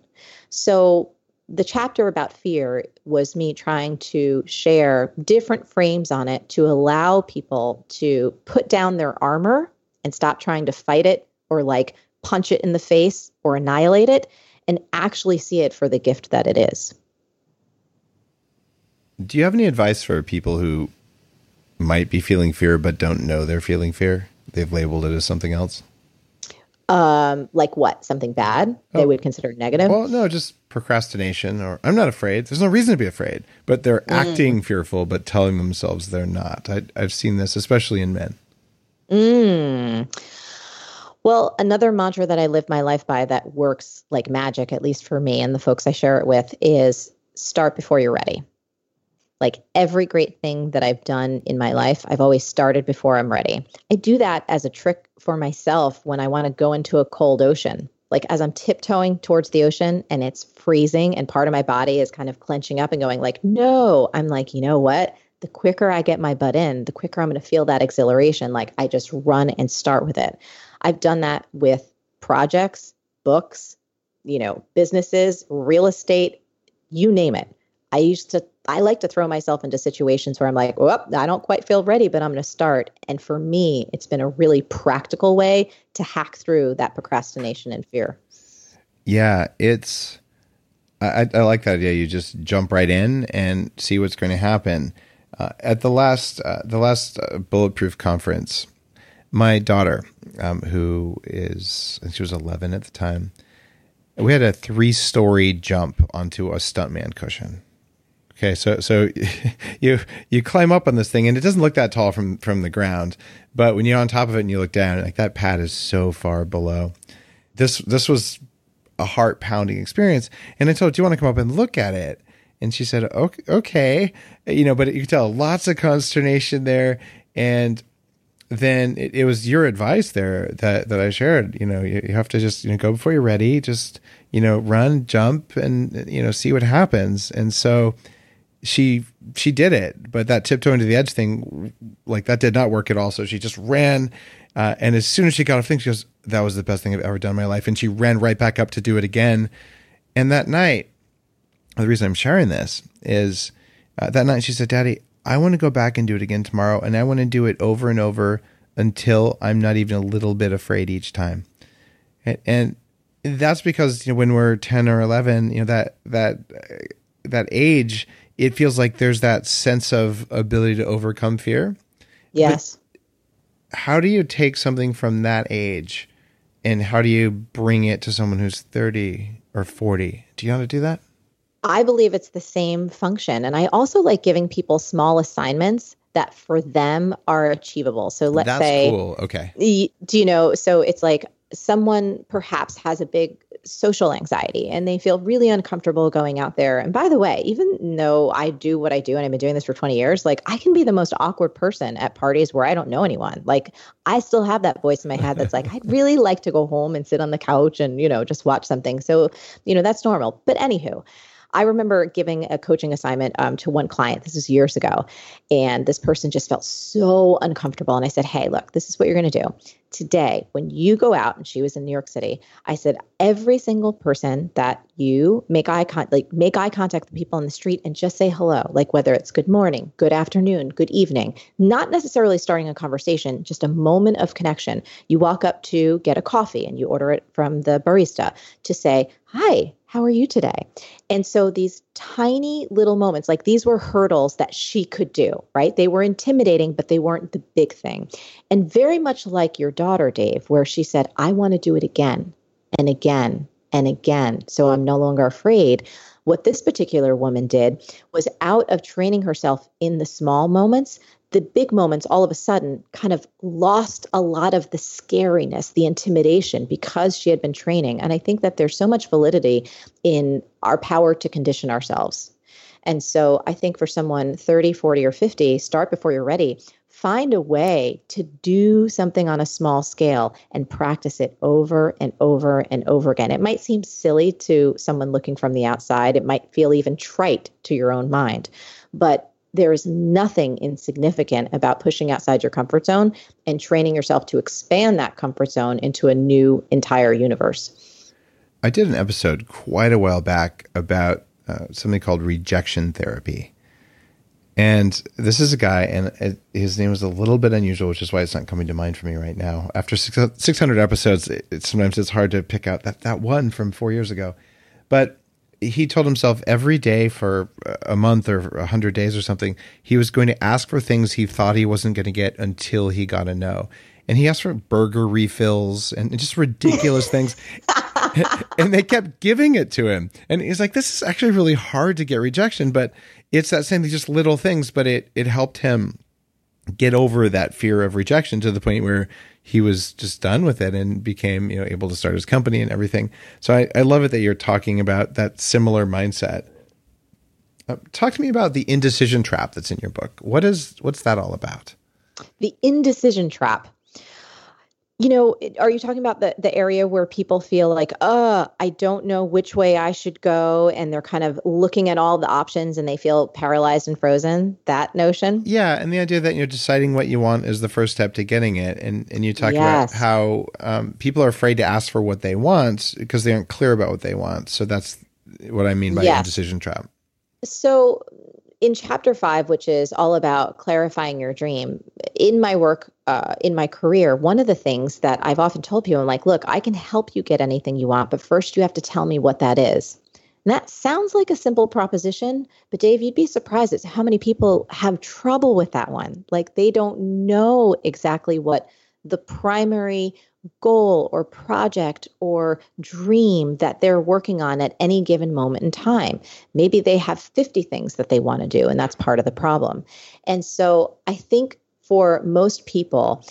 So the chapter about fear was me trying to share different frames on it to allow people to put down their armor and stop trying to fight it or like punch it in the face or annihilate it and actually see it for the gift that it is. Do you have any advice for people who might be feeling fear but don't know they're feeling fear? They've labeled it as something else? Um, like what? Something bad they oh. would consider negative? Well, no, just procrastination or I'm not afraid. There's no reason to be afraid, but they're mm. acting fearful but telling themselves they're not. I, have seen this, especially in men. Mm. Well, another mantra that I live my life by that works like magic, at least for me and the folks I share it with, is start before you're ready. Like every great thing that I've done in my life, I've always started before I'm ready. I do that as a trick for myself when I want to go into a cold ocean. Like as I'm tiptoeing towards the ocean and it's freezing and part of my body is kind of clenching up and going like, "No." I'm like, "You know what? The quicker I get my butt in, the quicker I'm going to feel that exhilaration. Like I just run and start with it." I've done that with projects, books, you know, businesses, real estate, you name it. I used to I like to throw myself into situations where I'm like, well, I don't quite feel ready, but I'm going to start. And for me, it's been a really practical way to hack through that procrastination and fear. Yeah, it's, I, I like that idea. You just jump right in and see what's going to happen. Uh, at the last, uh, the last uh, bulletproof conference, my daughter, um, who is, she was 11 at the time, we had a three story jump onto a stuntman cushion Okay, so so you you climb up on this thing and it doesn't look that tall from from the ground, but when you're on top of it and you look down, like that pad is so far below. This this was a heart pounding experience, and I told, her, "Do you want to come up and look at it?" And she said, "Okay, okay." You know, but you could tell lots of consternation there, and then it, it, was your advice there that that I shared. You know, you, you have to just you know go before you're ready, just you know run, jump, and you know see what happens. And so she she did it, but that tiptoeing to the edge thing, like that did not work at all. So she just ran, uh, and as soon as she got off thing, she goes, "That was the best thing I've ever done in my life," and she ran right back up to do it again. And that night, the reason I'm sharing this is uh, that night she said, "Daddy, I want to go back and do it again tomorrow, and I want to do it over and over until I'm not even a little bit afraid each time." And, and that's because you know when we're 10 or 11, you know that that that age it feels like there's that sense of ability to overcome fear. Yes. But how do you take something from that age and how do you bring it to someone who's 30 or 40? Do you know how to do that? I believe it's the same function. And I also like giving people small assignments that for them are achievable. So let's That's say, cool. Okay. Do you know? So it's like, someone perhaps has a big social anxiety and they feel really uncomfortable going out there. And by the way, even though I do what I do and I've been doing this for 20 years, like I can be the most awkward person at parties where I don't know anyone. Like I still have that voice in my head that's like, I'd really like to go home and sit on the couch and, you know, just watch something. So, you know, that's normal. But anywho, I remember giving a coaching assignment um, to one client. This was years ago. And this person just felt so uncomfortable. And I said, Hey, look, this is what you're going to do. Today, when you go out, and she was in New York City, I said, every single person that you make eye contact, like make eye contact with people on the street and just say hello, like whether it's good morning, good afternoon, good evening, not necessarily starting a conversation, just a moment of connection. You walk up to get a coffee and you order it from the barista to say, Hi, how are you today? And so these tiny little moments, like these were hurdles that she could do, right? They were intimidating, but they weren't the big thing. And very much like your daughter, Dave, where she said, I want to do it again and again and again. So I'm no longer afraid. What this particular woman did was out of training herself in the small moments, the big moments all of a sudden kind of lost a lot of the scariness, the intimidation because she had been training. And I think that there's so much validity in our power to condition ourselves. And so I think for someone 30, 40, or 50, start before you're ready. Find a way to do something on a small scale and practice it over and over and over again. It might seem silly to someone looking from the outside, it might feel even trite to your own mind. But there is nothing insignificant about pushing outside your comfort zone and training yourself to expand that comfort zone into a new entire universe. I did an episode quite a while back about uh, something called rejection therapy. And this is a guy, and his name is a little bit unusual, which is why it's not coming to mind for me right now. After 600 episodes, it, it, sometimes it's hard to pick out that, that one from four years ago. But he told himself every day for a month or a hundred days or something, he was going to ask for things he thought he wasn't going to get until he got a no. And he asked for burger refills and just ridiculous things. and they kept giving it to him. And he's like, this is actually really hard to get rejection, but it's that same thing, just little things, but it, it helped him get over that fear of rejection to the point where he was just done with it and became you know able to start his company and everything. So i, I love it that you're talking about that similar mindset. Uh, talk to me about the indecision trap that's in your book. What is what's that all about? The indecision trap you know, are you talking about the the area where people feel like, "Uh, I don't know which way I should go," and they're kind of looking at all the options and they feel paralyzed and frozen? That notion? Yeah, and the idea that you're deciding what you want is the first step to getting it, and and you talk yes. about how um, people are afraid to ask for what they want because they aren't clear about what they want. So that's what I mean by yes. indecision trap. So in chapter five, which is all about clarifying your dream, in my work, uh, in my career, one of the things that I've often told people, I'm like, look, I can help you get anything you want, but first you have to tell me what that is. And that sounds like a simple proposition, but Dave, you'd be surprised at how many people have trouble with that one. Like they don't know exactly what the primary goal or project or dream that they're working on at any given moment in time. Maybe they have 50 things that they want to do, and that's part of the problem. And so I think for most people,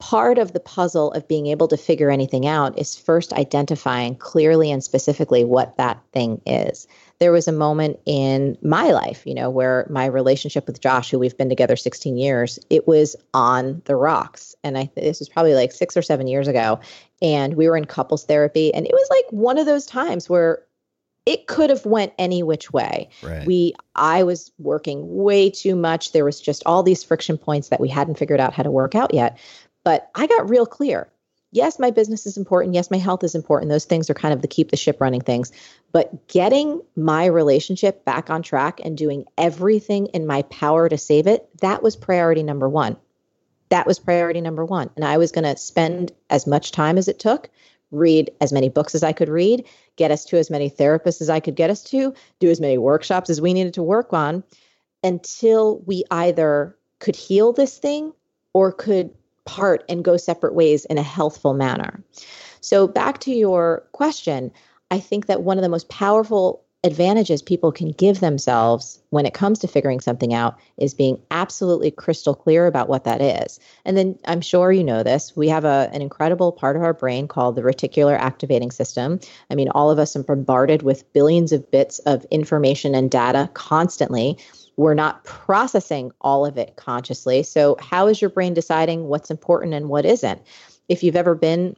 part of the puzzle of being able to figure anything out is first identifying clearly and specifically what that thing is there was a moment in my life, you know, where my relationship with Josh, who we've been together 16 years, it was on the rocks. And I this was probably like six or seven years ago. And we were in couples therapy. And it was like one of those times where it could have went any which way. Right. We I was working way too much. There was just all these friction points that we hadn't figured out how to work out yet. But I got real clear yes, my business is important. Yes, my health is important. Those things are kind of the keep the ship running things. But getting my relationship back on track and doing everything in my power to save it, that was priority number one. That was priority number one. And I was going to spend as much time as it took, read as many books as I could read, get us to as many therapists as I could get us to, do as many workshops as we needed to work on until we either could heal this thing or could part and go separate ways in a healthful manner. So, back to your question, I think that one of the most powerful advantages people can give themselves when it comes to figuring something out is being absolutely crystal clear about what that is. And then I'm sure you know this, we have a, an incredible part of our brain called the reticular activating system. I mean, all of us are bombarded with billions of bits of information and data constantly. We're not processing all of it consciously. So, how is your brain deciding what's important and what isn't? If you've ever been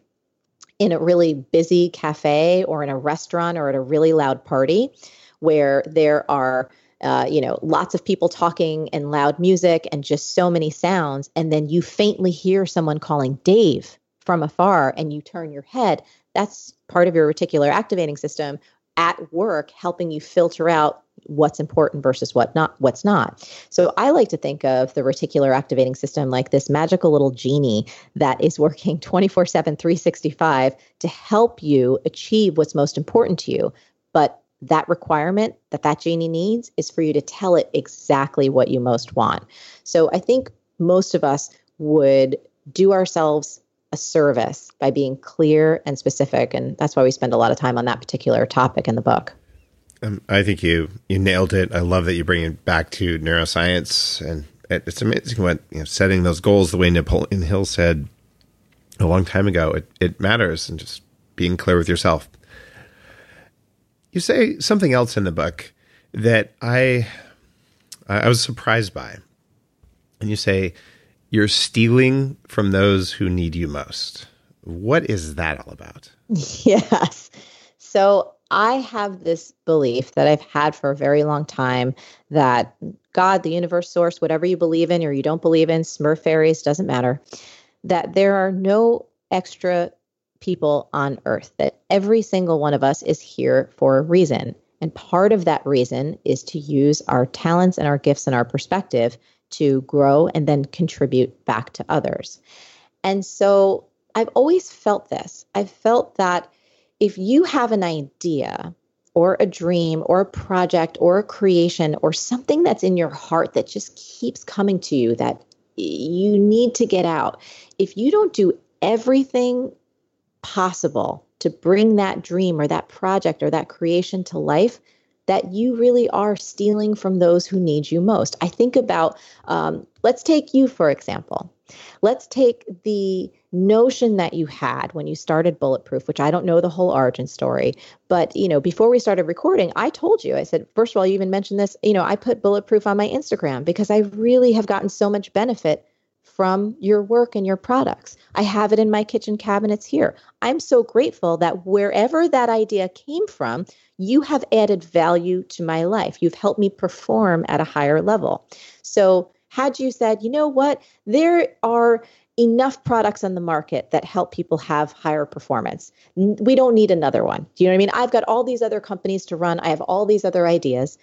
in a really busy cafe or in a restaurant or at a really loud party where there are uh, you know lots of people talking and loud music and just so many sounds. And then you faintly hear someone calling dave from afar and you turn your head. That's part of your reticular activating system at work helping you filter out what's important versus what not what's not. So I like to think of the reticular activating system like this magical little genie that is working 24/7 365 to help you achieve what's most important to you. But that requirement that that genie needs is for you to tell it exactly what you most want. So I think most of us would do ourselves a service by being clear and specific and that's why we spend a lot of time on that particular topic in the book. Um, I think you you nailed it. I love that you bring it back to neuroscience, and it's amazing what you know, setting those goals the way Napoleon Hill said a long time ago. It it matters, and just being clear with yourself. You say something else in the book that I I was surprised by, and you say you're stealing from those who need you most. What is that all about? Yes. So I have this belief that I've had for a very long time that God, the universe source, whatever you believe in or you don't believe in, smurf fairies, doesn't matter, that there are no extra people on earth, that every single one of us is here for a reason. And part of that reason is to use our talents and our gifts and our perspective to grow and then contribute back to others. And so I've always felt this. I've felt that if you have an idea or a dream or a project or a creation or something that's in your heart that just keeps coming to you that you need to get out, if you don't do everything possible to bring that dream or that project or that creation to life, that you really are stealing from those who need you most. I think about, um, let's take you, for example. Let's take the notion that you had when you started Bulletproof, which I don't know the whole origin story, but you know, before we started recording, I told you, I said, first of all, you even mentioned this, you know, I put Bulletproof on my Instagram because I really have gotten so much benefit from your work and your products. I have it in my kitchen cabinets here. I'm so grateful that wherever that idea came from, you have added value to my life. You've helped me perform at a higher level. So, had you said, you know what, there are enough products on the market that help people have higher performance. We don't need another one. Do you know what I mean? I've got all these other companies to run. I have all these other ideas.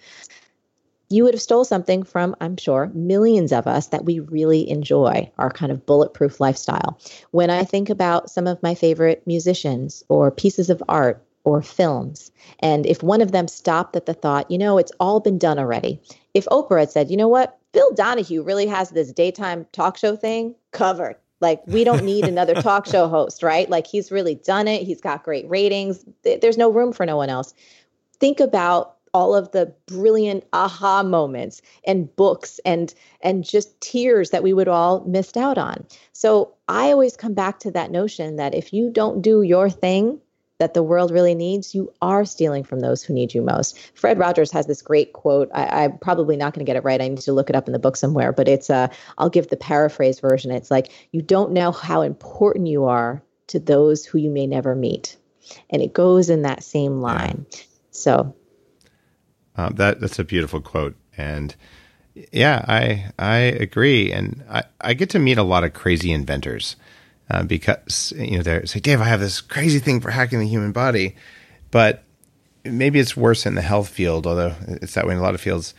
You would have stole something from, I'm sure, millions of us that we really enjoy our kind of bulletproof lifestyle. When I think about some of my favorite musicians or pieces of art or films, and if one of them stopped at the thought, you know, it's all been done already. If Oprah had said, you know what, Phil Donahue really has this daytime talk show thing covered. Like, we don't need another talk show host, right? Like, he's really done it. He's got great ratings. There's no room for no one else. Think about all of the brilliant aha moments and books and and just tears that we would all missed out on. So I always come back to that notion that if you don't do your thing, that the world really needs, you are stealing from those who need you most. Fred Rogers has this great quote. I, am probably not going to get it right. I need to look it up in the book somewhere, but it's uh, I'll give the paraphrase version. It's like, you don't know how important you are to those who you may never meet. And it goes in that same line. Yeah. So uh, that that's a beautiful quote. And yeah, I I agree. And I, I get to meet a lot of crazy inventors uh, because you know they're say, Dave, I have this crazy thing for hacking the human body, but maybe it's worse in the health field, although it's that way in a lot of fields.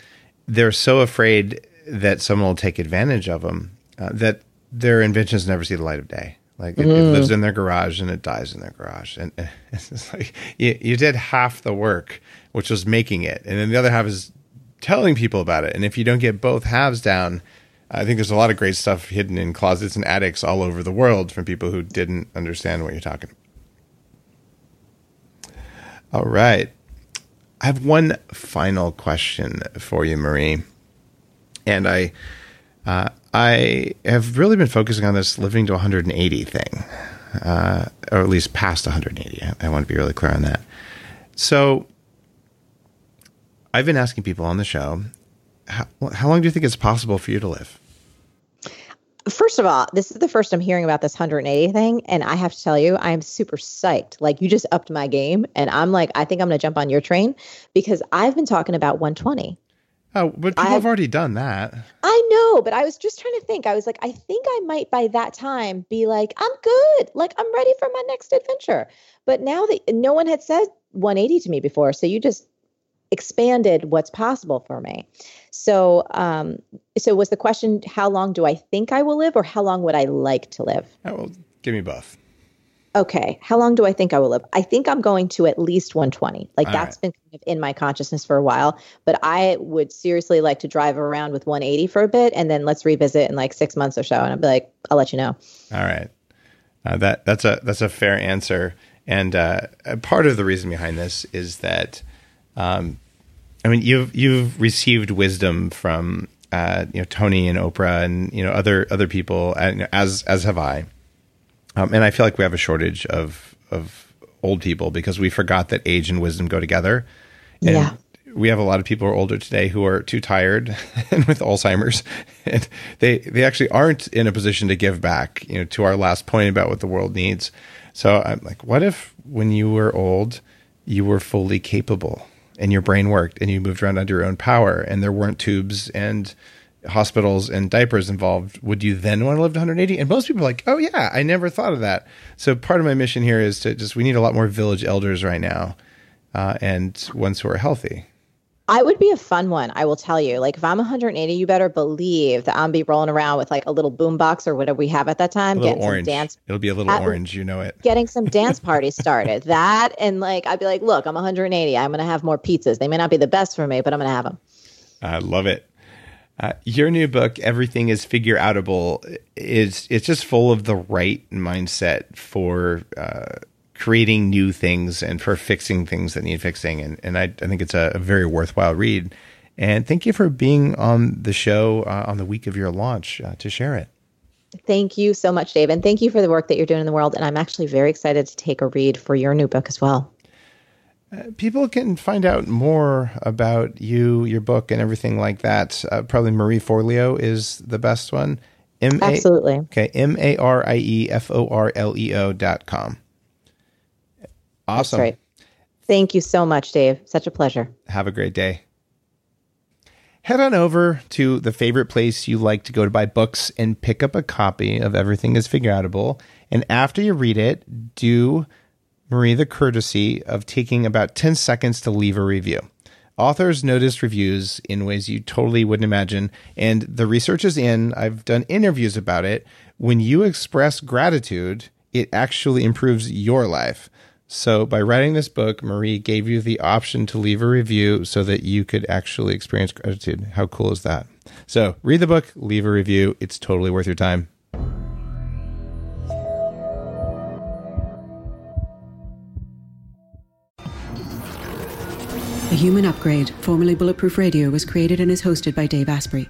They're so afraid that someone will take advantage of them uh, that their inventions never see the light of day. Like it, mm. it, lives in their garage and it dies in their garage, and, and it's like you, you did half the work, which was making it, and then the other half is telling people about it. And if you don't get both halves down, I think there's a lot of great stuff hidden in closets and attics all over the world from people who didn't understand what you're talking. about. All right. I have one final question for you, Marie, and I uh, I have really been focusing on this living to 180 thing, uh, or at least past 180. I, I want to be really clear on that. So, I've been asking people on the show, how, how long do you think it's possible for you to live? First of all, this is the first I'm hearing about this 180 thing. And I have to tell you, I'm super psyched. Like, you just upped my game. And I'm like, I think I'm going to jump on your train because I've been talking about 120. Oh, but people I- have already done that. I know, but I was just trying to think. I was like, I think I might by that time be like, I'm good. Like, I'm ready for my next adventure. But now that no one had said 180 to me before, so you just expanded what's possible for me. So, um, so was the question, how long do I think I will live, or how long would I like to live? Oh, well, give me both. Okay, how long do I think I will live? I think I'm going to at least 120. Like All that's been kind of in my consciousness for a while, but I would seriously like to drive around with 180 for a bit and then let's revisit in like 6 months or so and I'll be like I'll let you know. All right, uh, that that's a that's a fair answer, and uh, part of the reason behind this is that, um, I mean, you've you've received wisdom from uh, you know Tony and Oprah and you know other other people, and as as have I, um, and I feel like we have a shortage of of old people because we forgot that age and wisdom go together. And Yeah. we have a lot of people who are older today who are too tired and with Alzheimer's, and they they actually aren't in a position to give back. You know, to our last point about what the world needs. So I'm like, what if when you were old, you were fully capable and your brain worked and you moved around under your own power and there weren't tubes and hospitals and diapers involved, would you then want to live to 180? And most people are like, oh yeah, I never thought of that. So part of my mission here is to just we need a lot more village elders right now, uh, and ones who are healthy. I would be a fun one, I will tell you. Like if I'm 180, you better believe that I'm be rolling around with like a little boombox or whatever we have at that time, getting orange. some dance It'll be a little At- orange, you know it. getting some dance parties started. That and like I'd be like, look, I'm 180. I'm gonna have more pizzas. They may not be the best for me, but I'm gonna have them. I love it. Uh, your new book, Everything is Figureoutable, is it's just full of the right mindset for uh, creating new things and for fixing things that need fixing. And, and I, I think it's a, a very worthwhile read. And thank you for being on the show uh, on the week of your launch uh, to share it. Thank you so much, Dave, and thank you for the work that you're doing in the world. And I'm actually very excited to take a read for your new book as well. People can find out more about you, your book, and everything like that. Uh, probably Marie Forleo is the best one. M A Absolutely. Okay, M A R I E F O R L E O dot com. Awesome. That's right. Thank you so much, Dave. Such a pleasure. Have a great day. Head on over to the favorite place you like to go to buy books and pick up a copy of Everything is Figureoutable. And after you read it, do Marie the courtesy of taking about 10 seconds to leave a review. Authors notice reviews in ways you totally wouldn't imagine. And the research is in, I've done interviews about it. When you express gratitude, it actually improves your life. So, by writing this book, Marie gave you the option to leave a review so that you could actually experience gratitude. How cool is that? So, read the book, leave a review. It's totally worth your time. The Human Upgrade, formerly Bulletproof Radio, was created and is hosted by Dave Asprey.